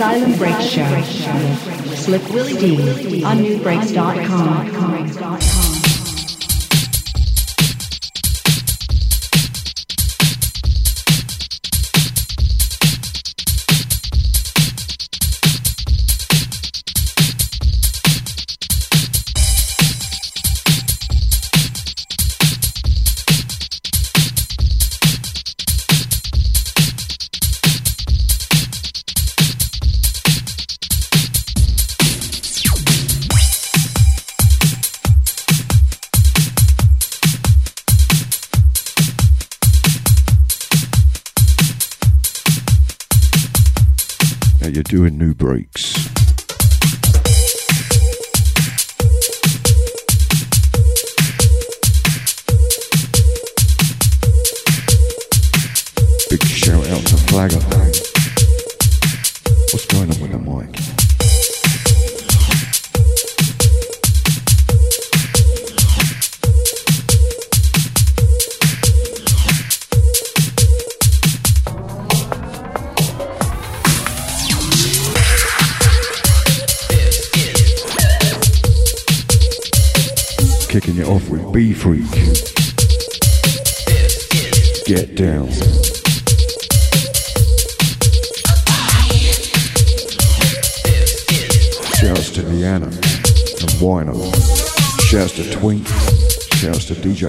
Asylum Break Show. Slick Willy Dee on nubreaks.com.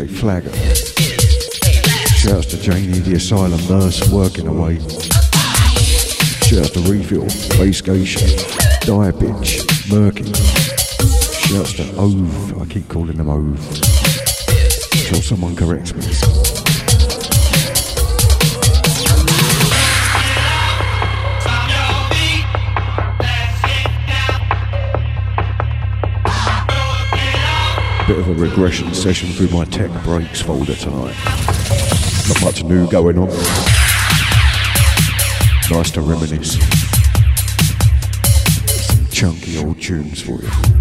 DJ Flagger. Shouts to Janie, the asylum nurse working away. Shouts to Refill, Base Geisha, Dire Bitch, Murky. Shouts to Ove. I keep calling them Ove. Until someone corrects me. Regression session through my tech breaks folder tonight. Not much new going on. Nice to reminisce. Some chunky old tunes for you.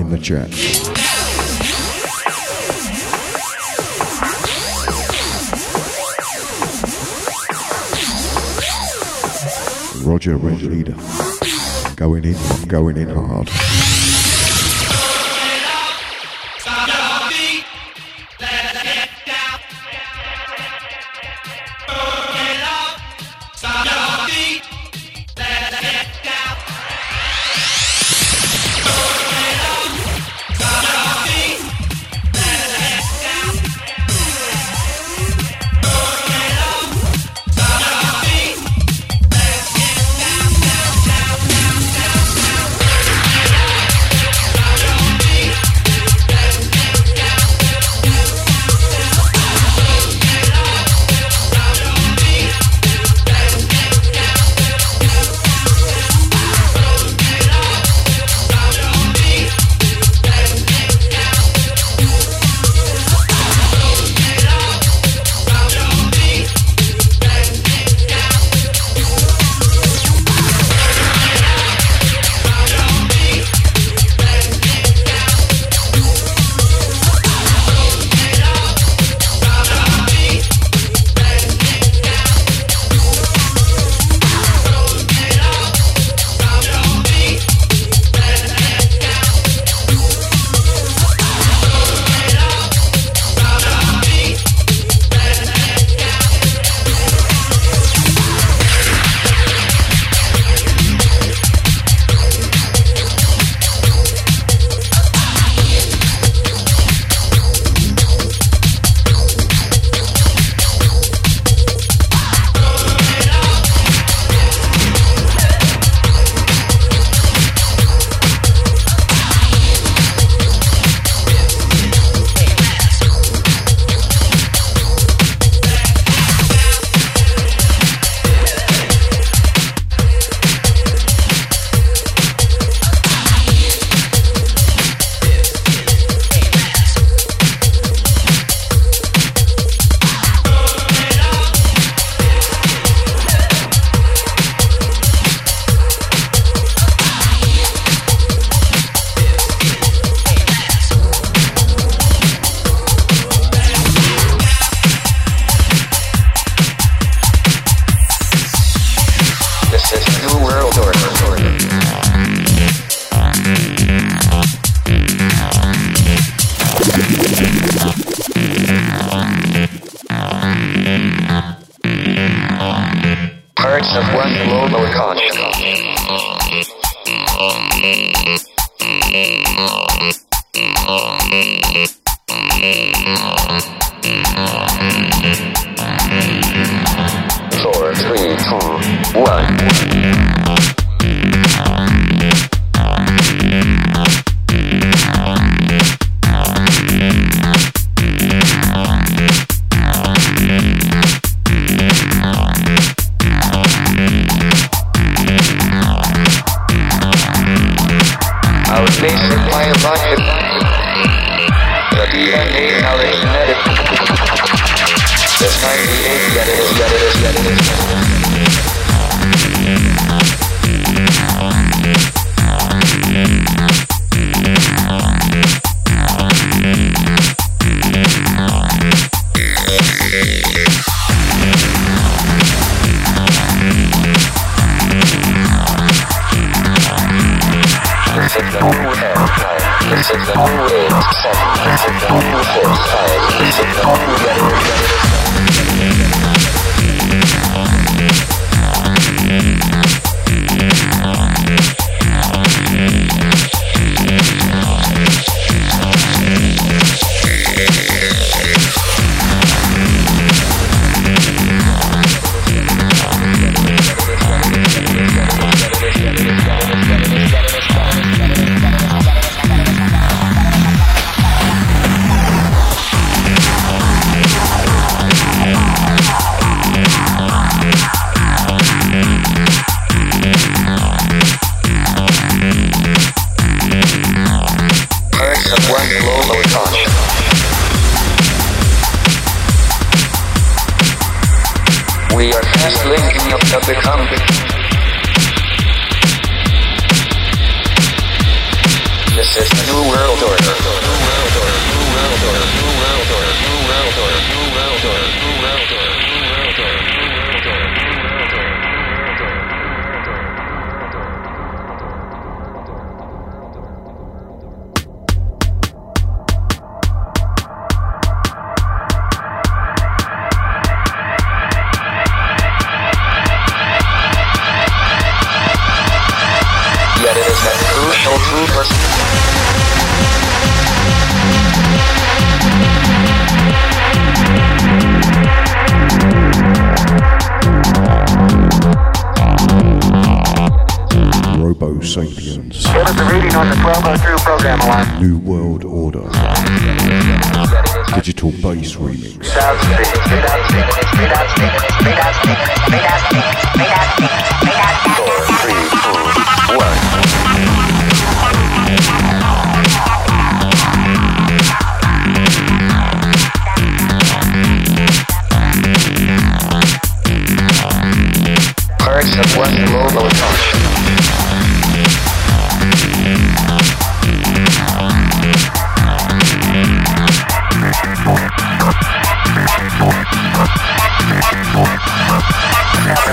in the chat. Roger, red leader. Going in, going in hard.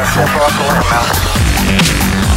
Center. Simple up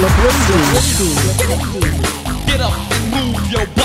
Willie Get up and move your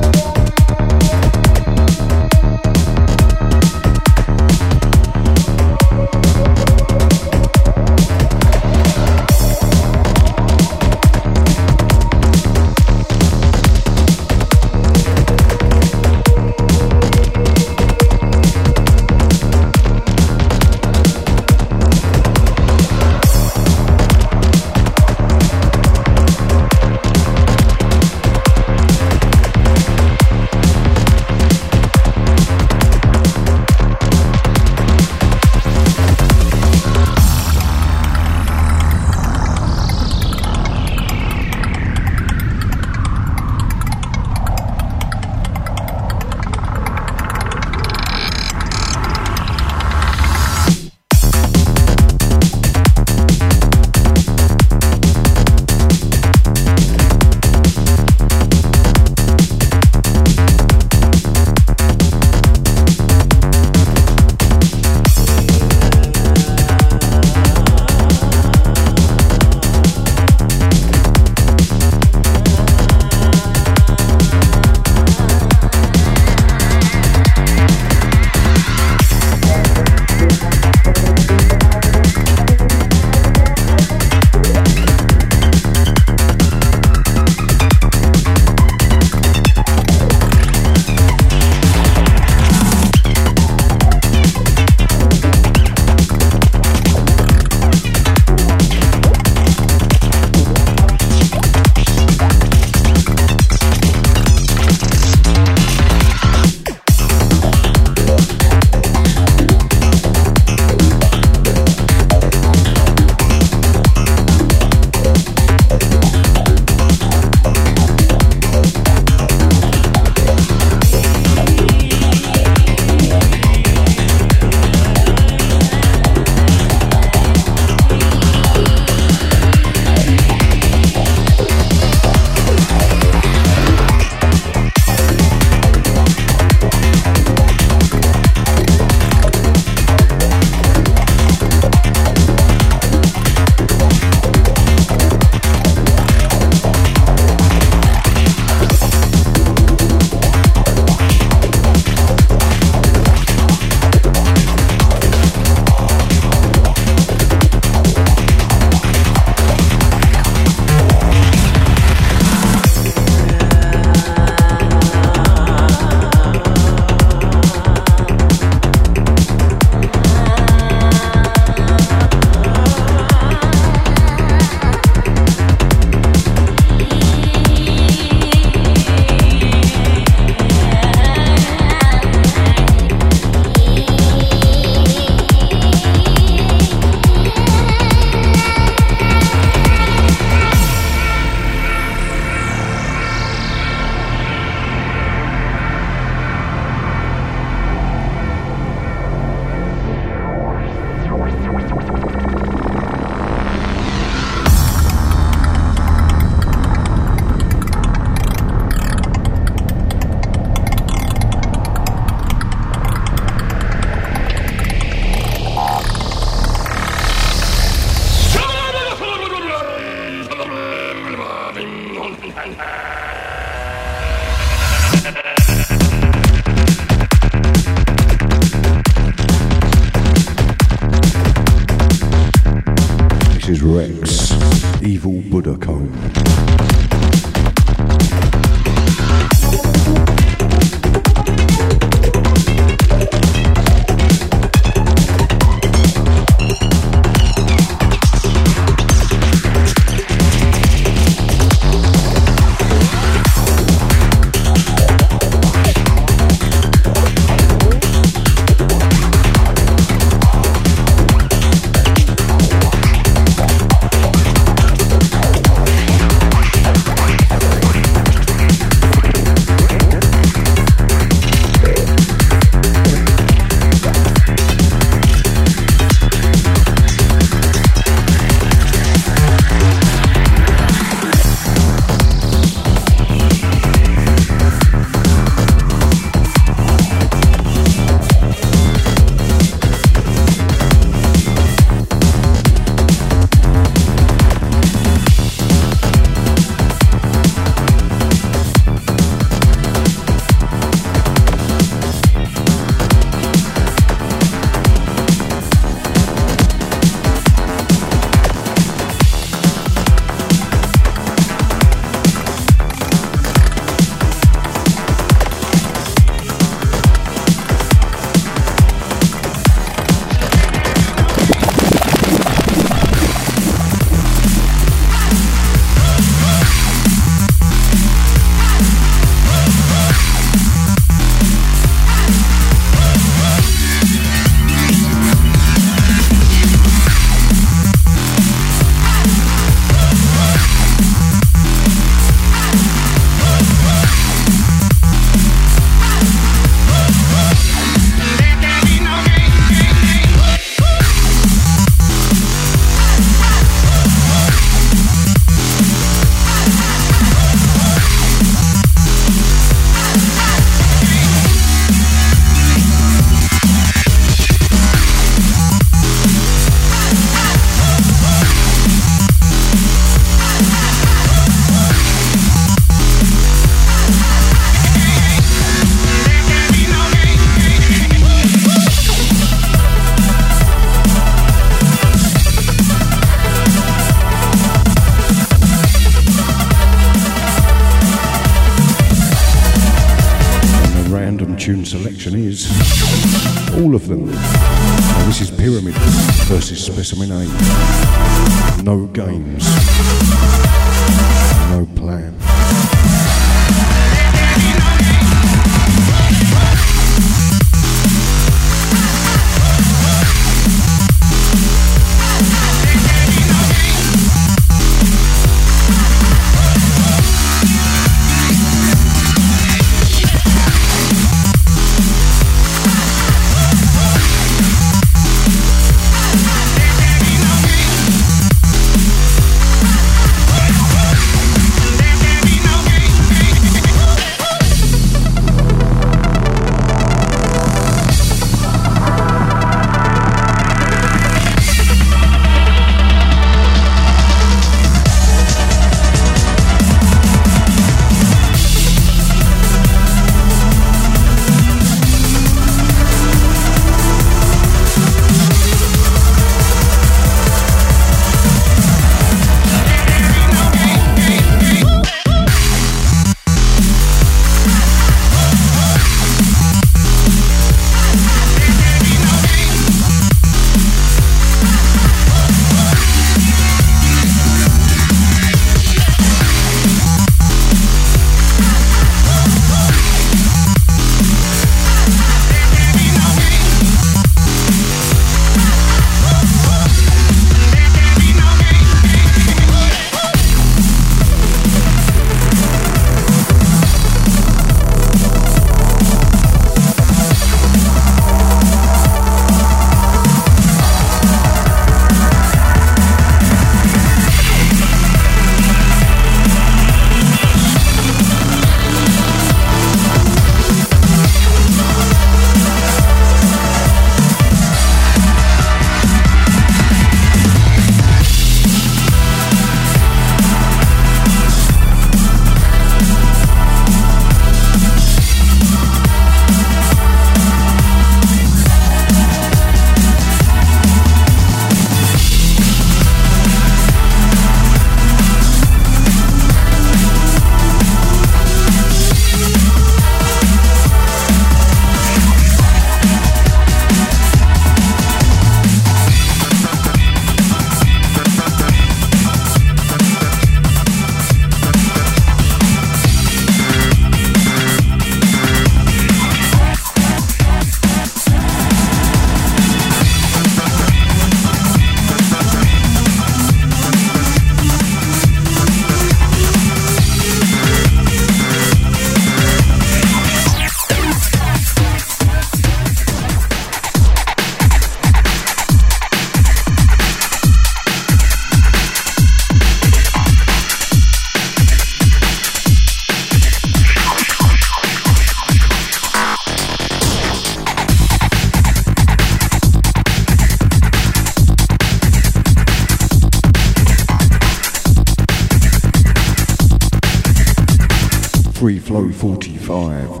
Flow 45,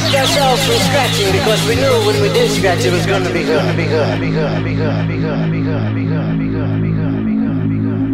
stopped ourselves from scratching because we knew when we did scratch it was gonna be good. Be good. Be good. Be good. Be good. Be good. Be good. Be good. Be good. Be good. Be good. Be good.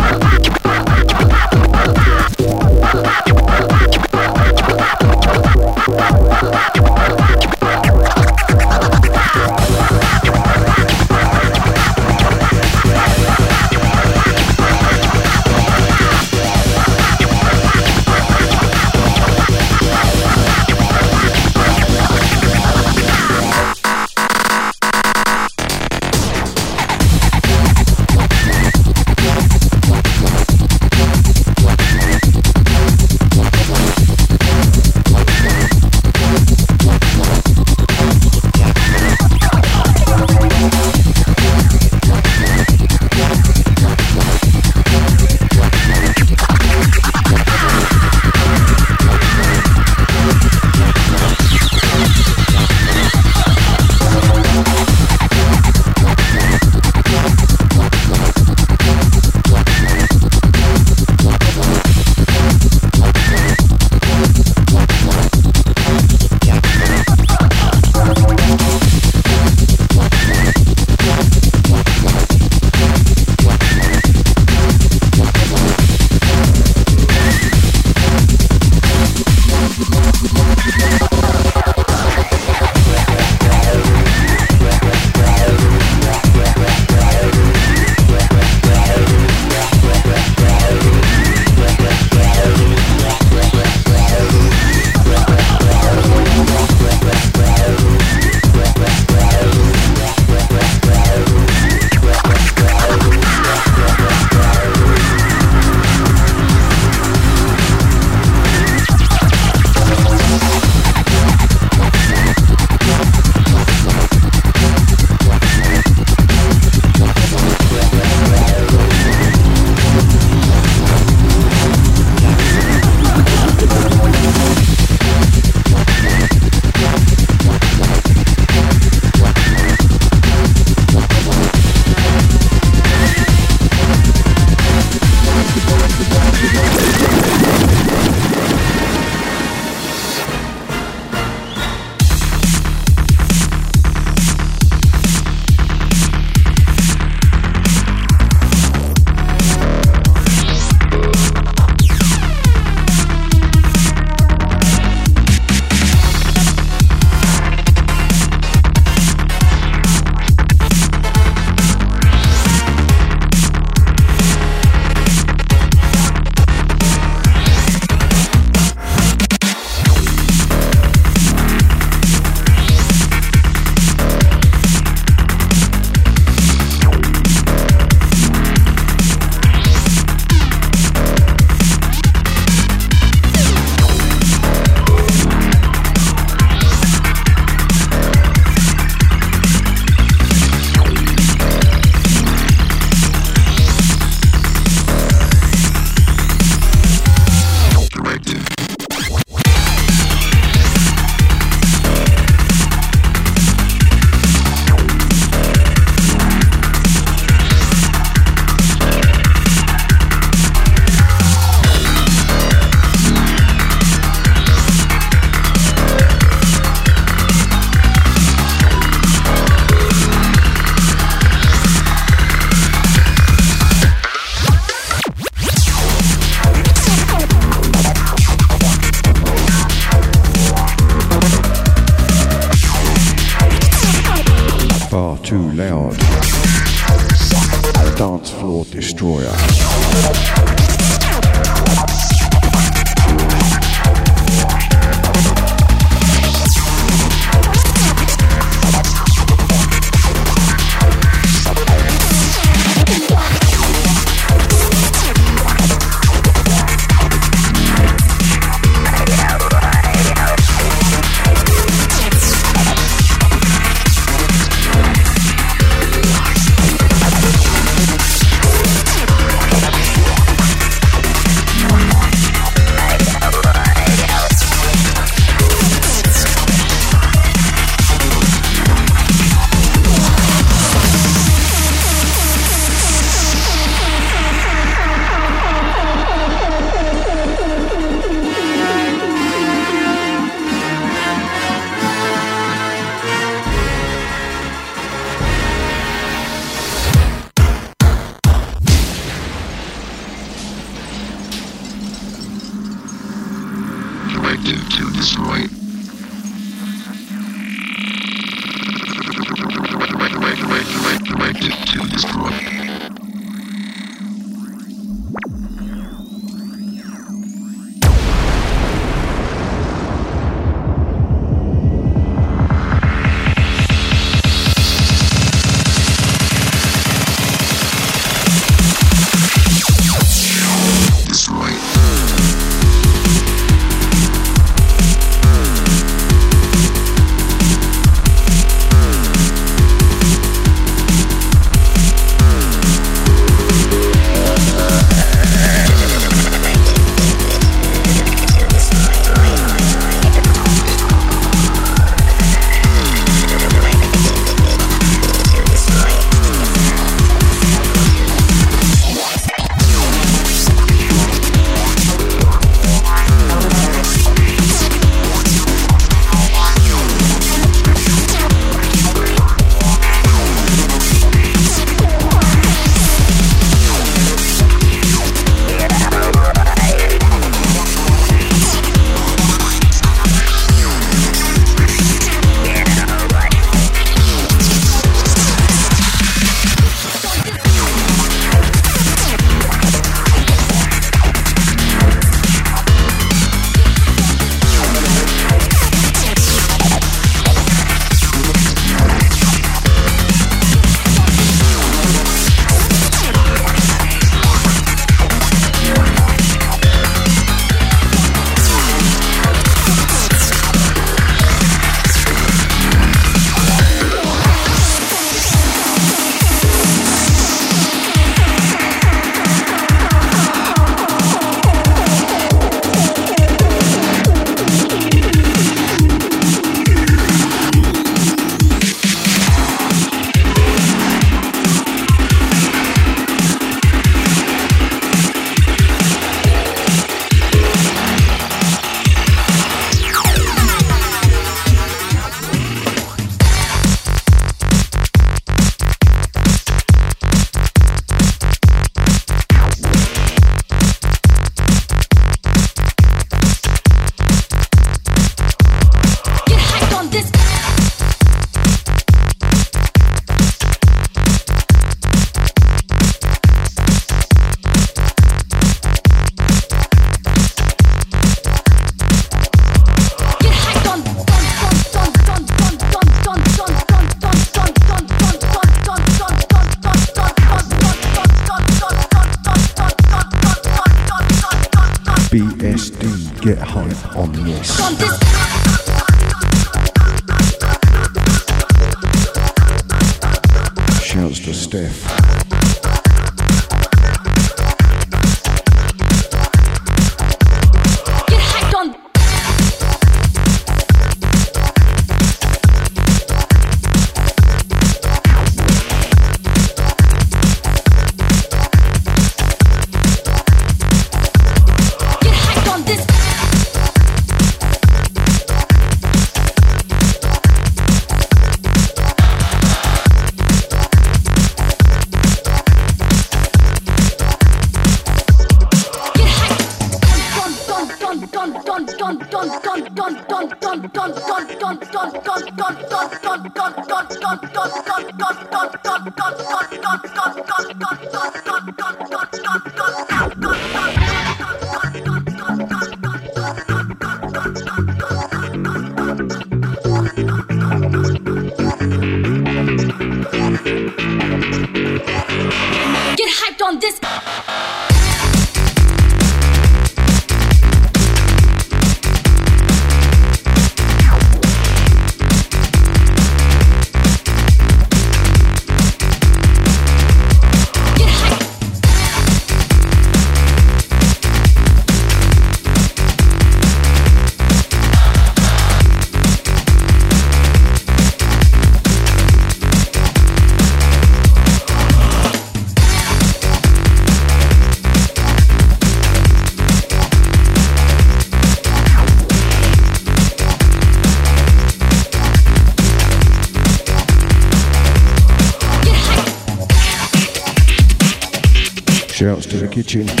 Shouts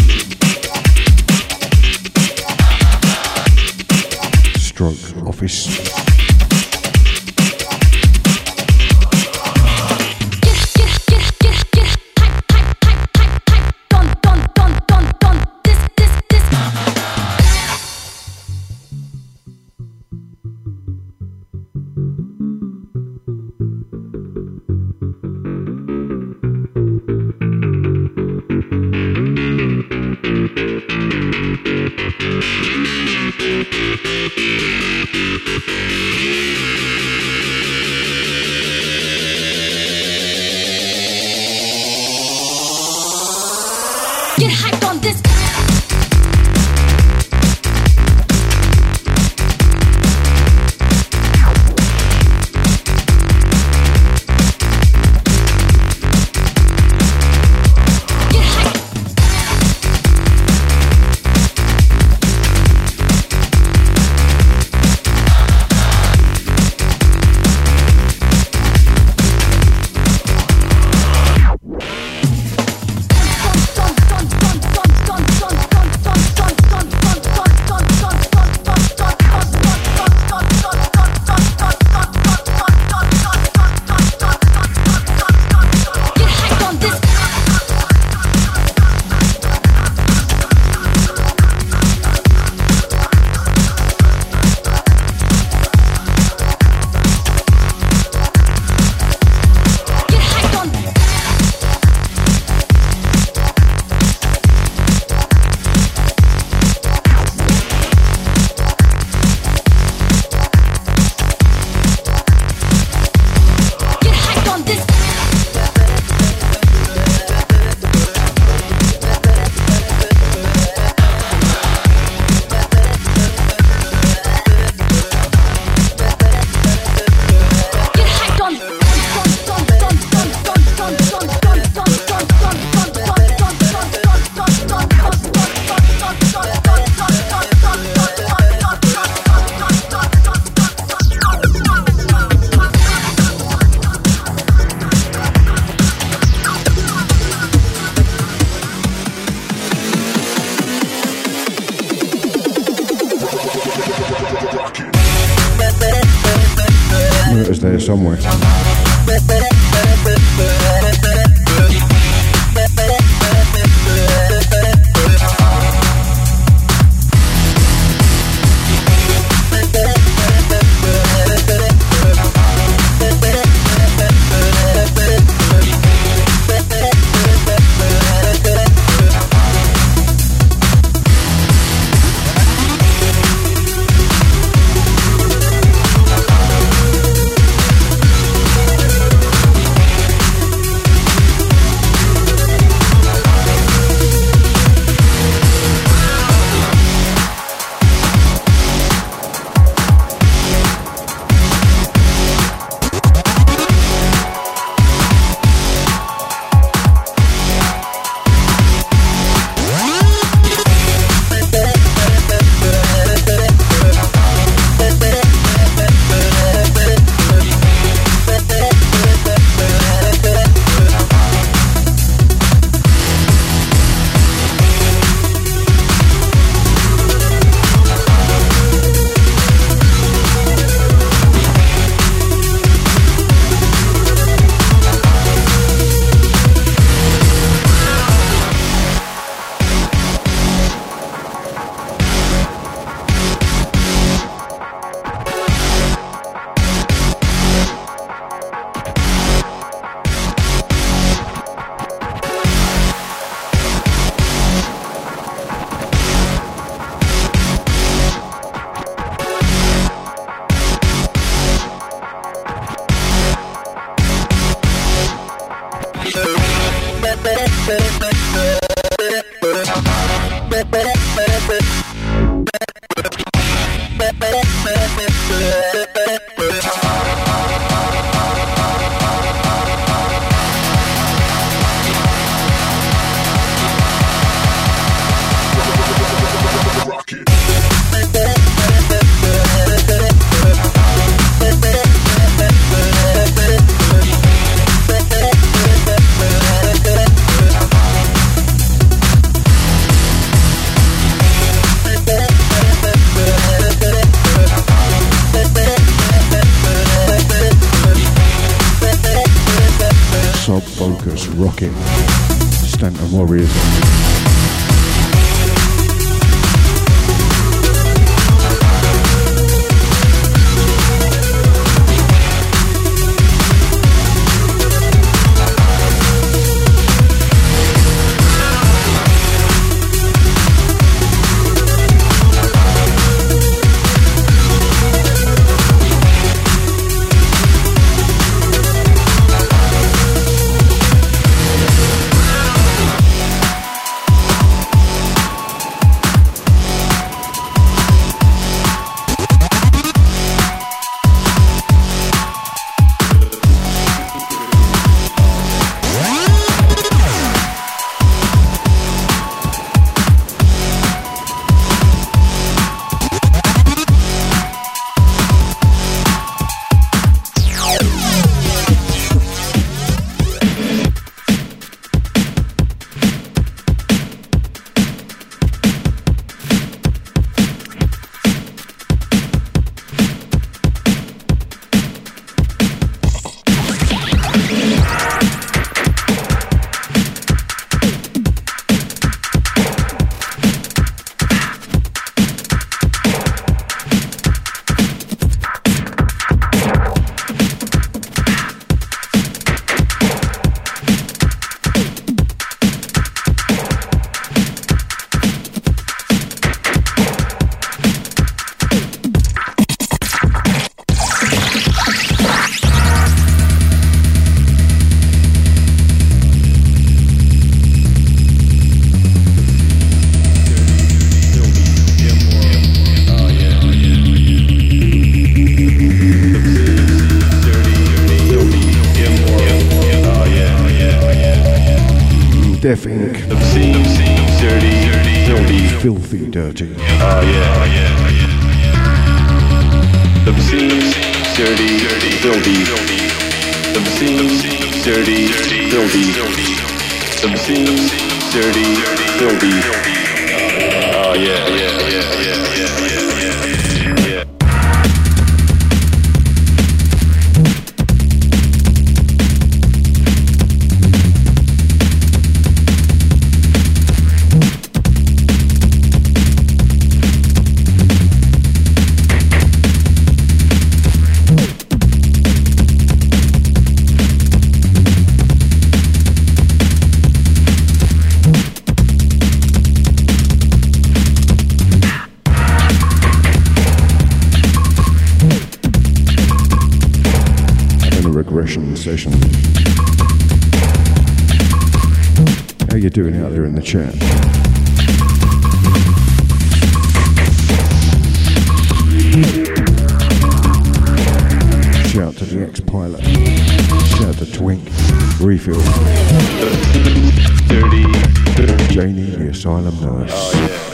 Dirty. How you doing out there in the chat? Shout to the ex-pilot. Shout to Twink. Refill. dirty, Janie, the asylum nurse. Oh,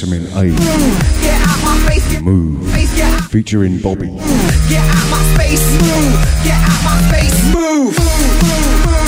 Specimen A. Move. Featuring Bobby. Get out my space, move. Get out my space, move.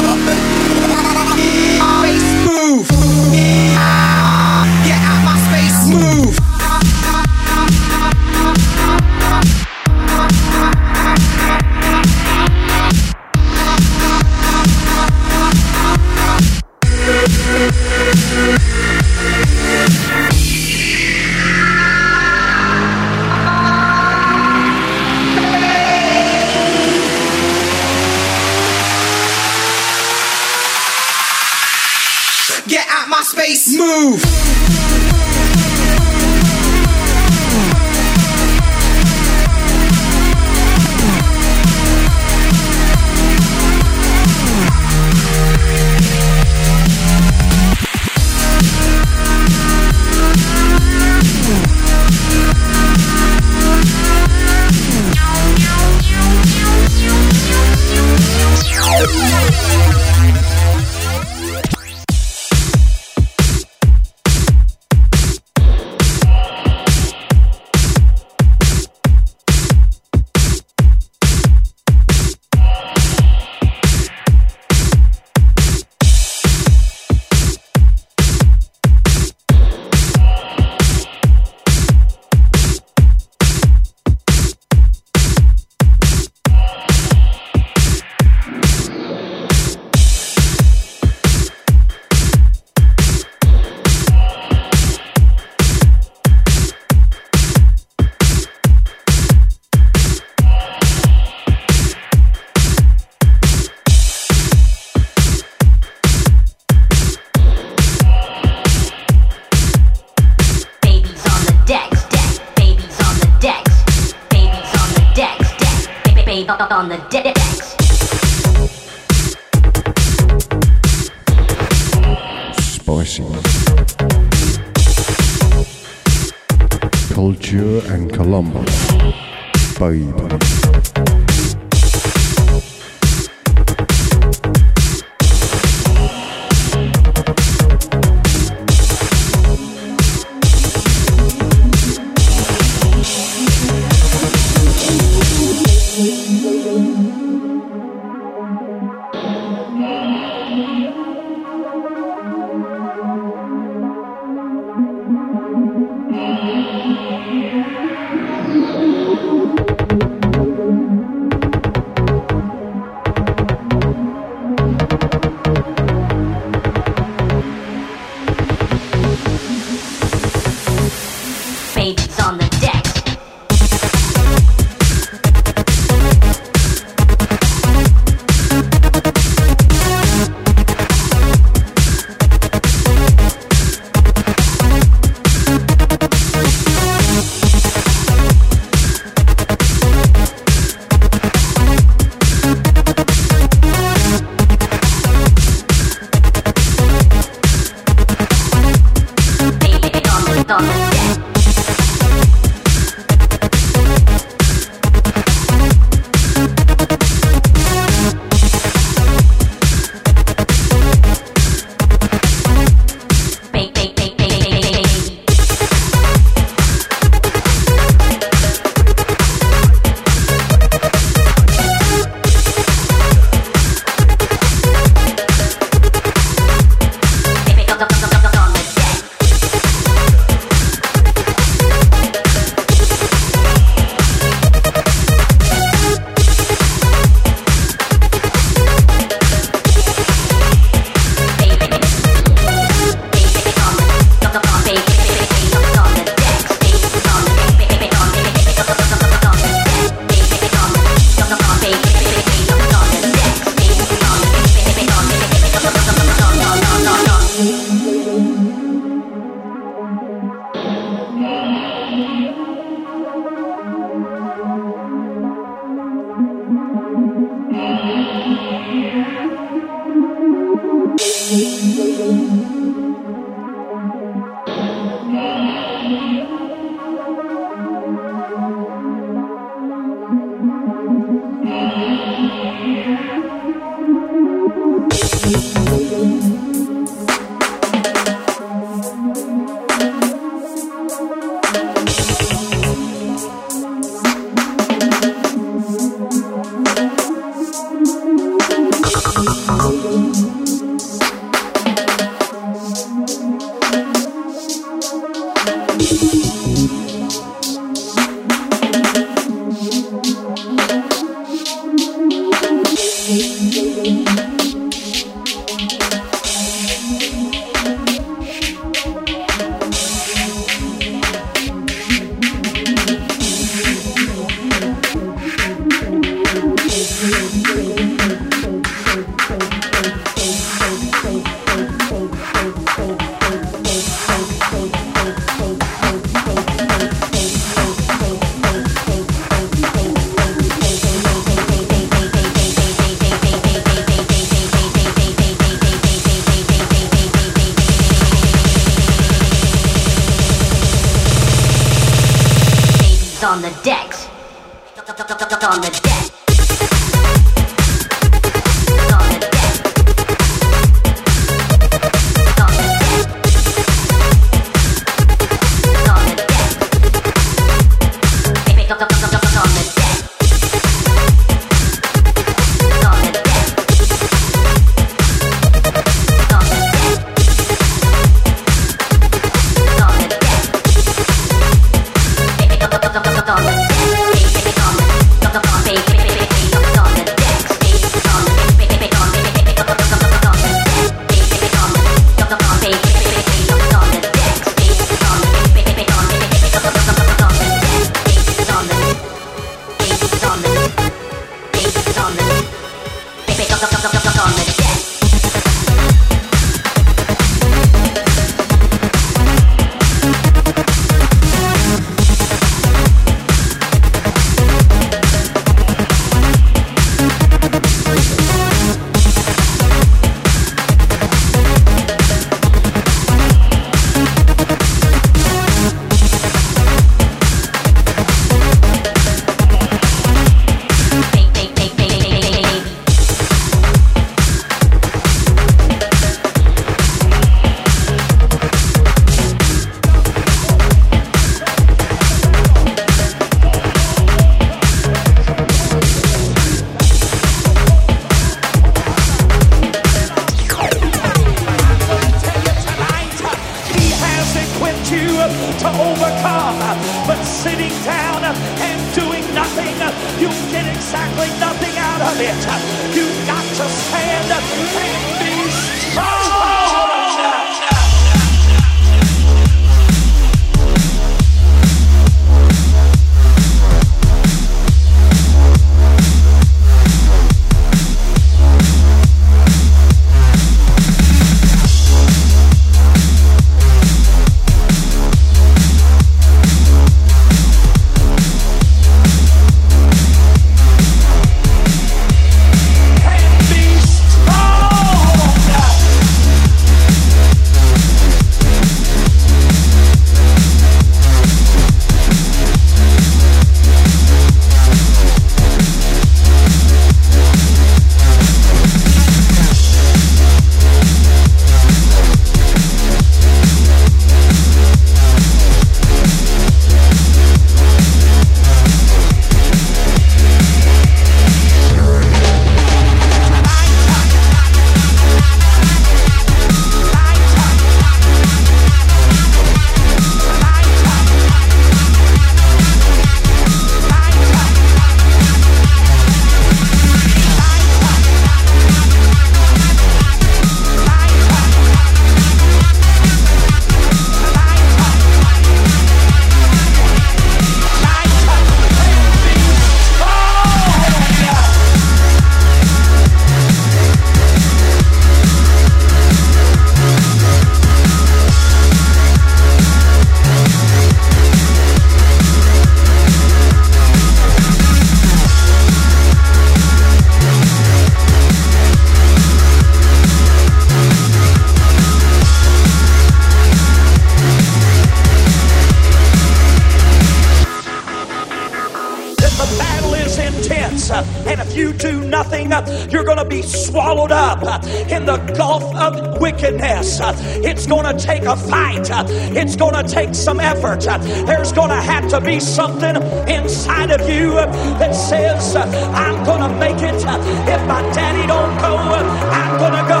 Uh, It's going to take a fight, it's going to take some effort. There's going to have to be something inside of you that says, I'm going to make it. If my daddy don't go, I'm going to go.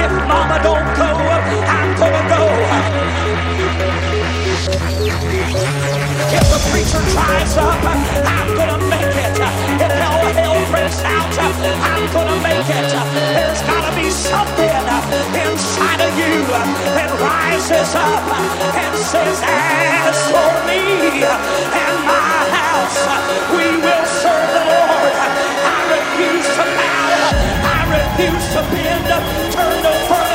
If mama don't go, I'm going to go. If the preacher dries up, I'm gonna make it. Breaks out, I'm gonna make it. There's gotta be something inside of you that rises up and says, As for me and my house, we will serve the Lord. I refuse to bow. I refuse to bend. Turn the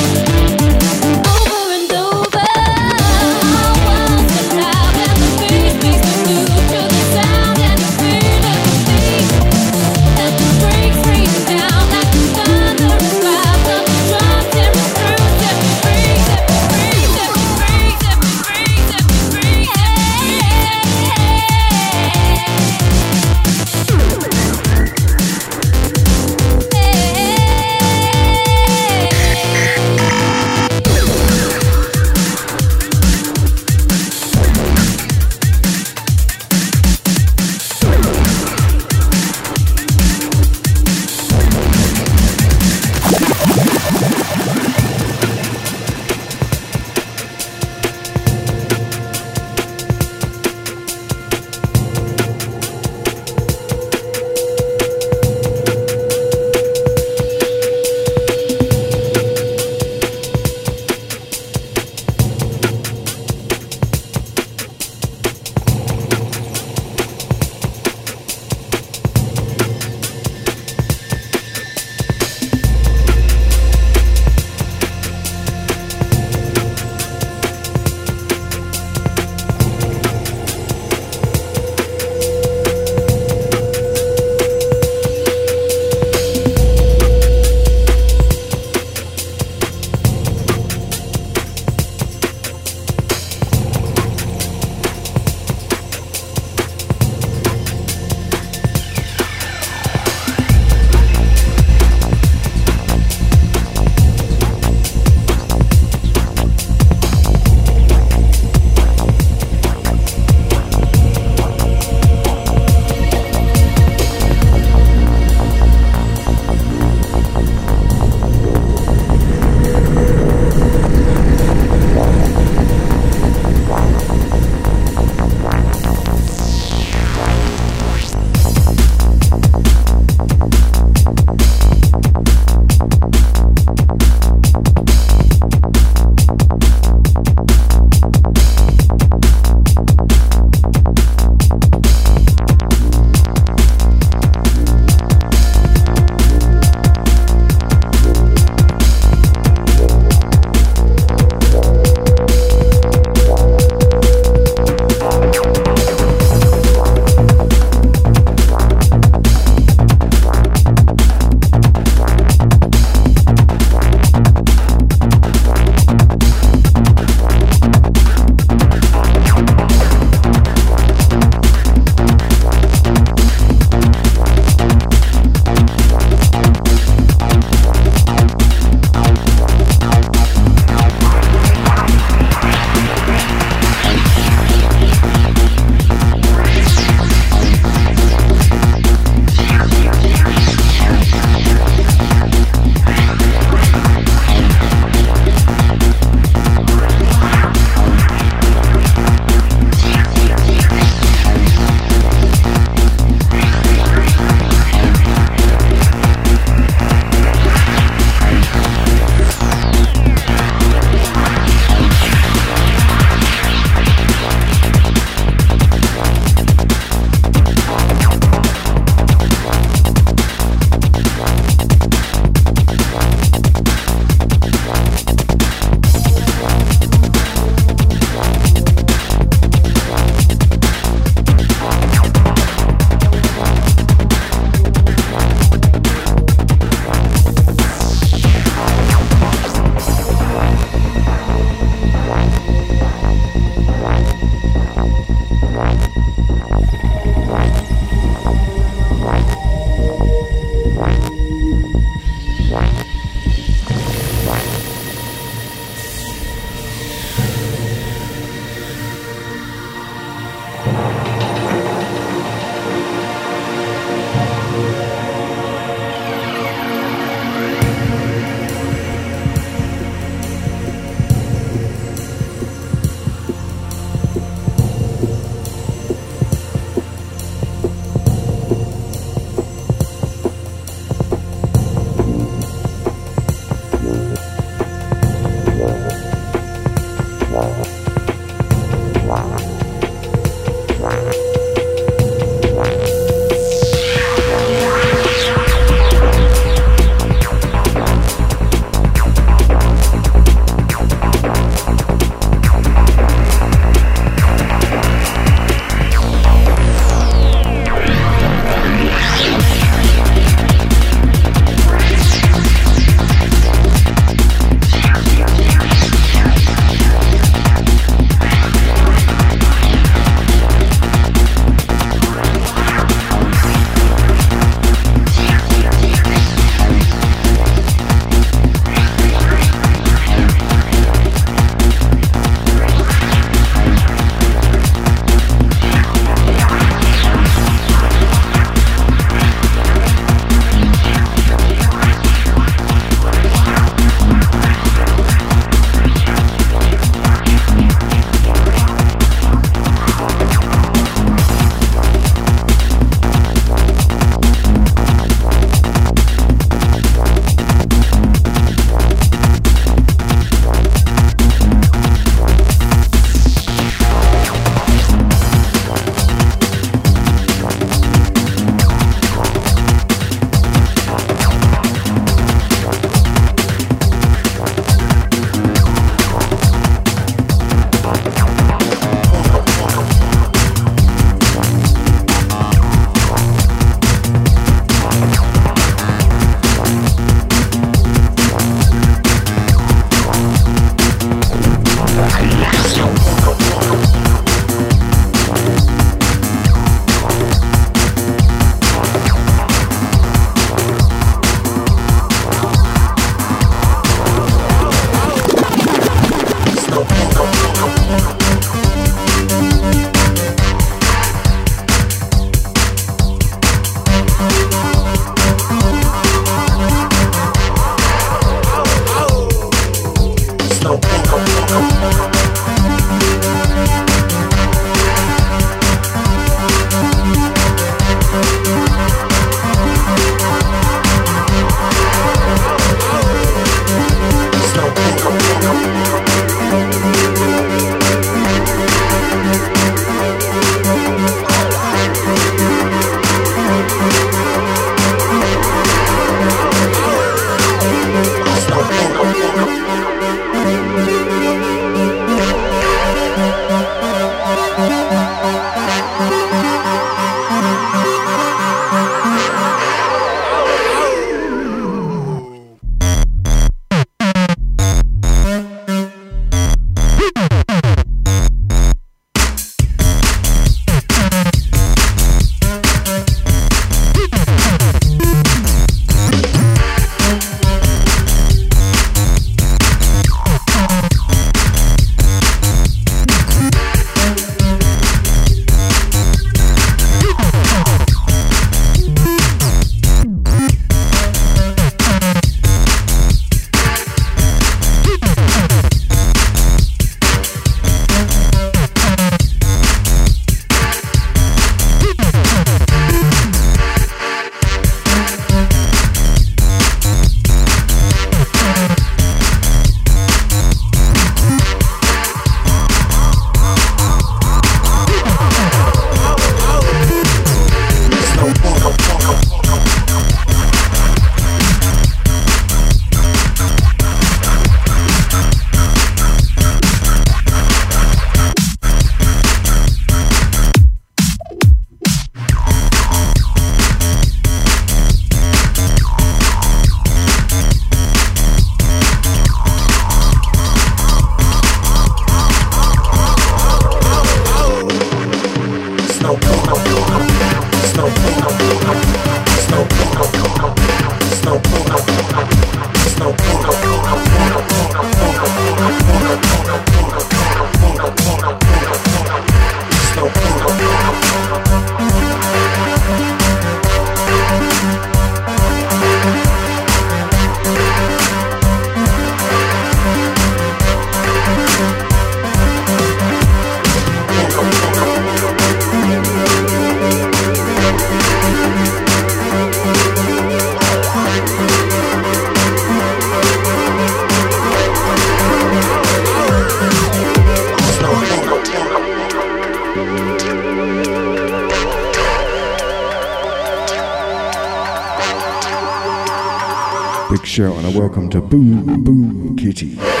shout and a welcome to Boom Boom Kitty.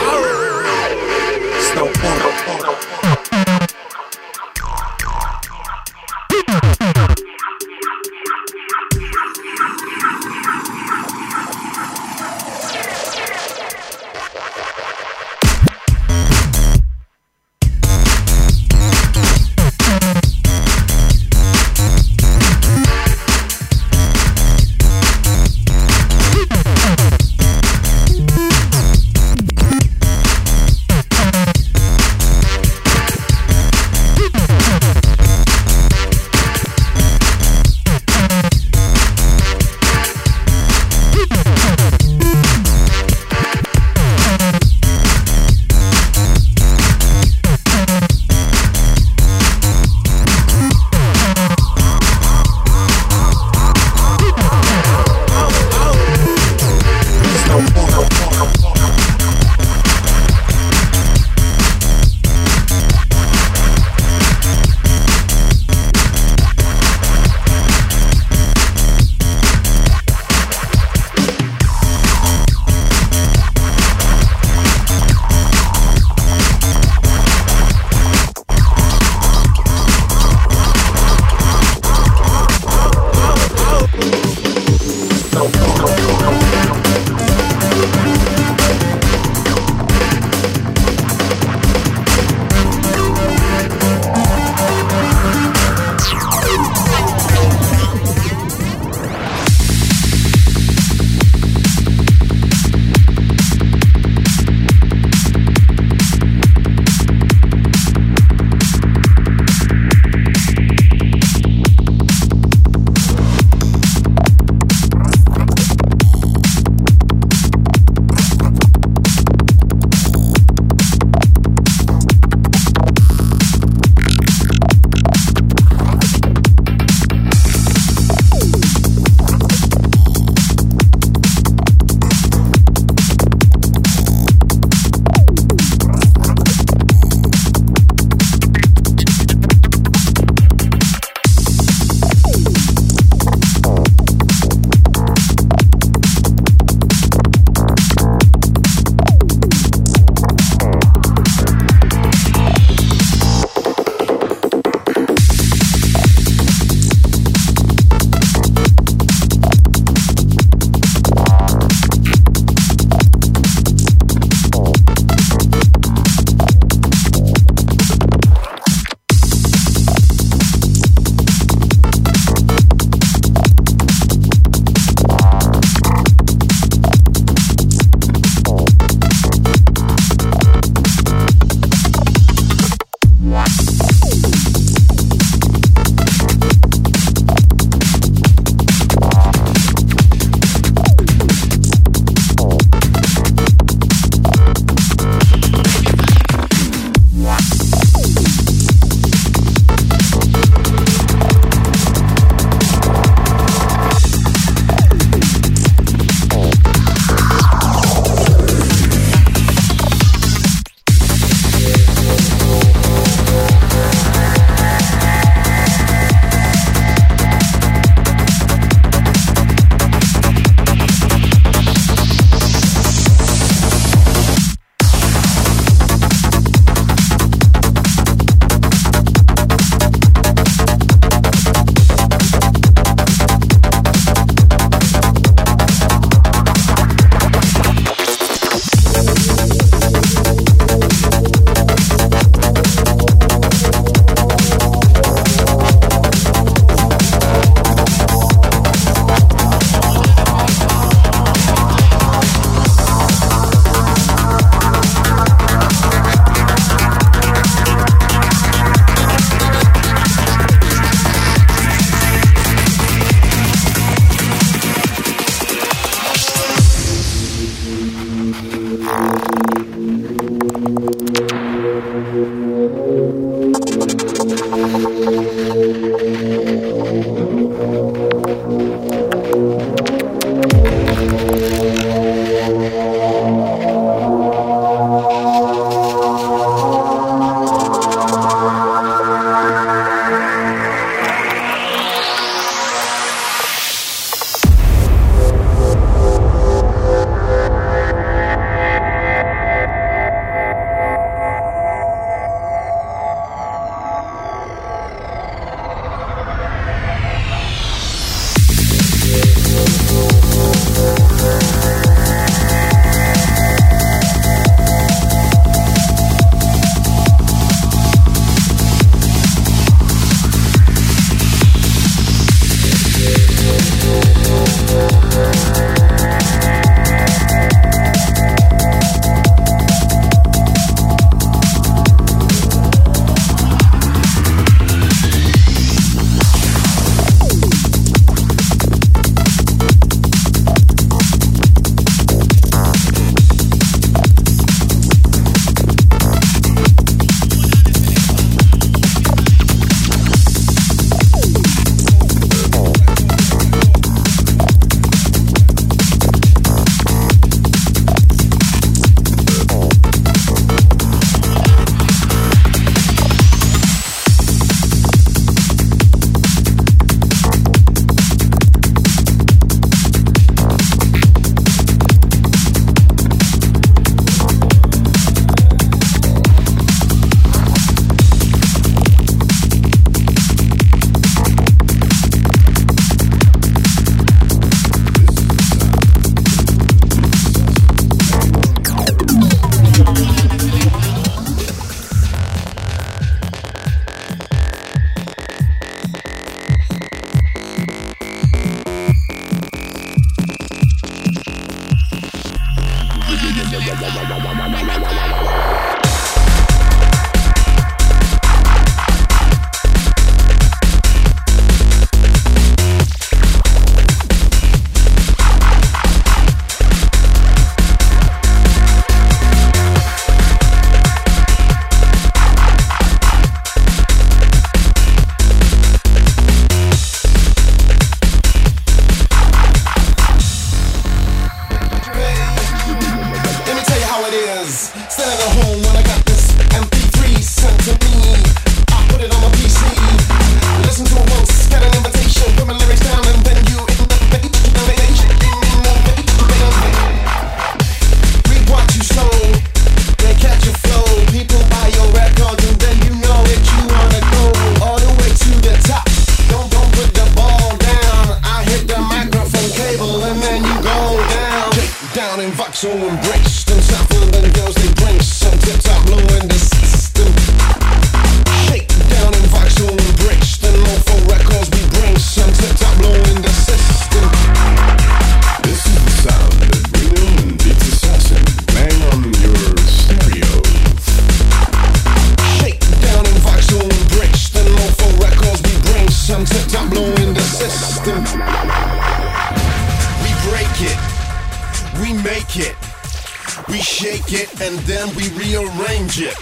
then we rearrange it.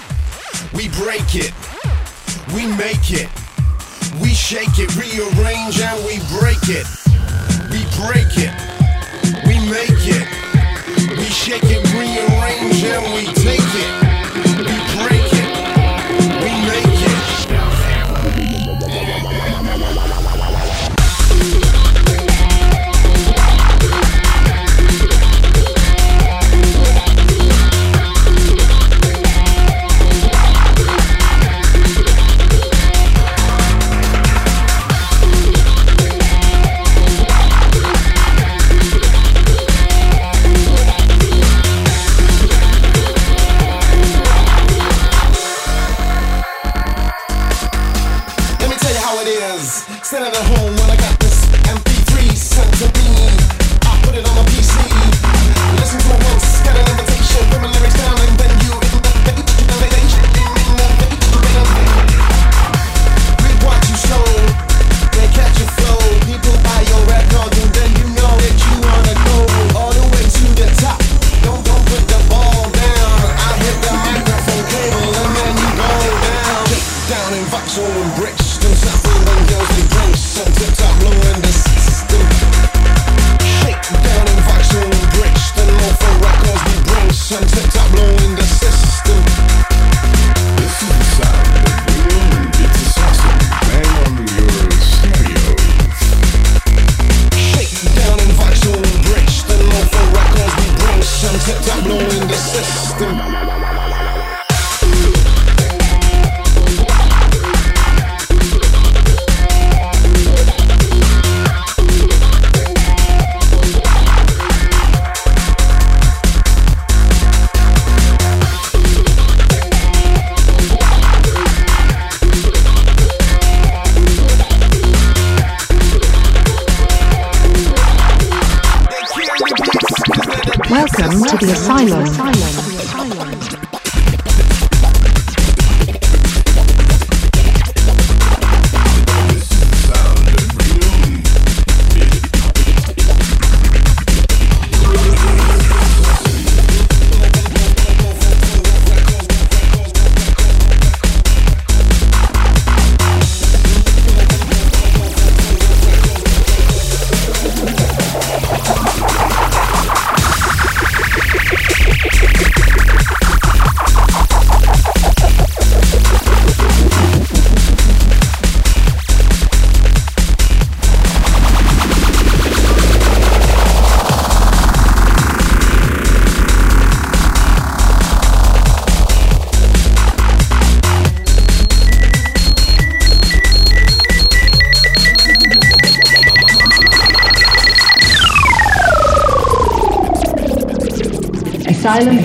We break it. We make it. We shake it, rearrange and we break it. We break it. We make it. We shake it, rearrange and we take it.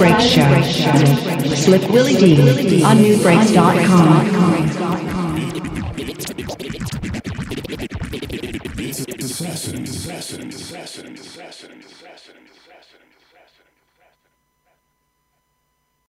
Break Show Slick Willy Dee on nubreaks.com.